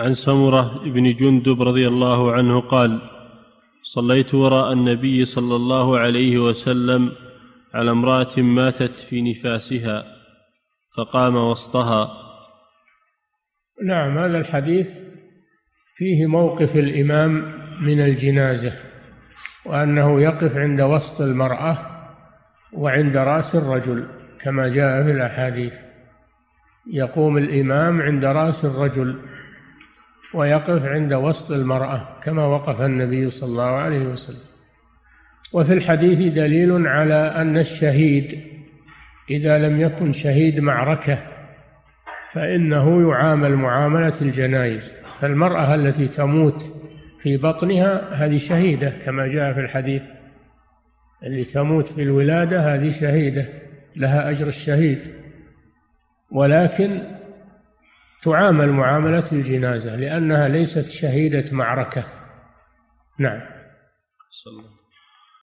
عن سمرة بن جندب رضي الله عنه قال صليت وراء النبي صلى الله عليه وسلم على امرأة ماتت في نفاسها فقام وسطها. نعم هذا الحديث فيه موقف الإمام من الجنازة وأنه يقف عند وسط المرأة وعند رأس الرجل كما جاء في الأحاديث. يقوم الإمام عند رأس الرجل ويقف عند وسط المرأة كما وقف النبي صلى الله عليه وسلم. وفي الحديث دليل على أن الشهيد إذا لم يكن شهيد معركة فإنه يعامل معاملة الجنائز فالمرأة التي تموت في بطنها هذه شهيدة كما جاء في الحديث. اللي تموت في الولادة هذه شهيدة لها أجر الشهيد. ولكن تعامل معاملة الجنازة لأنها ليست شهيدة معركة. نعم. صلى الله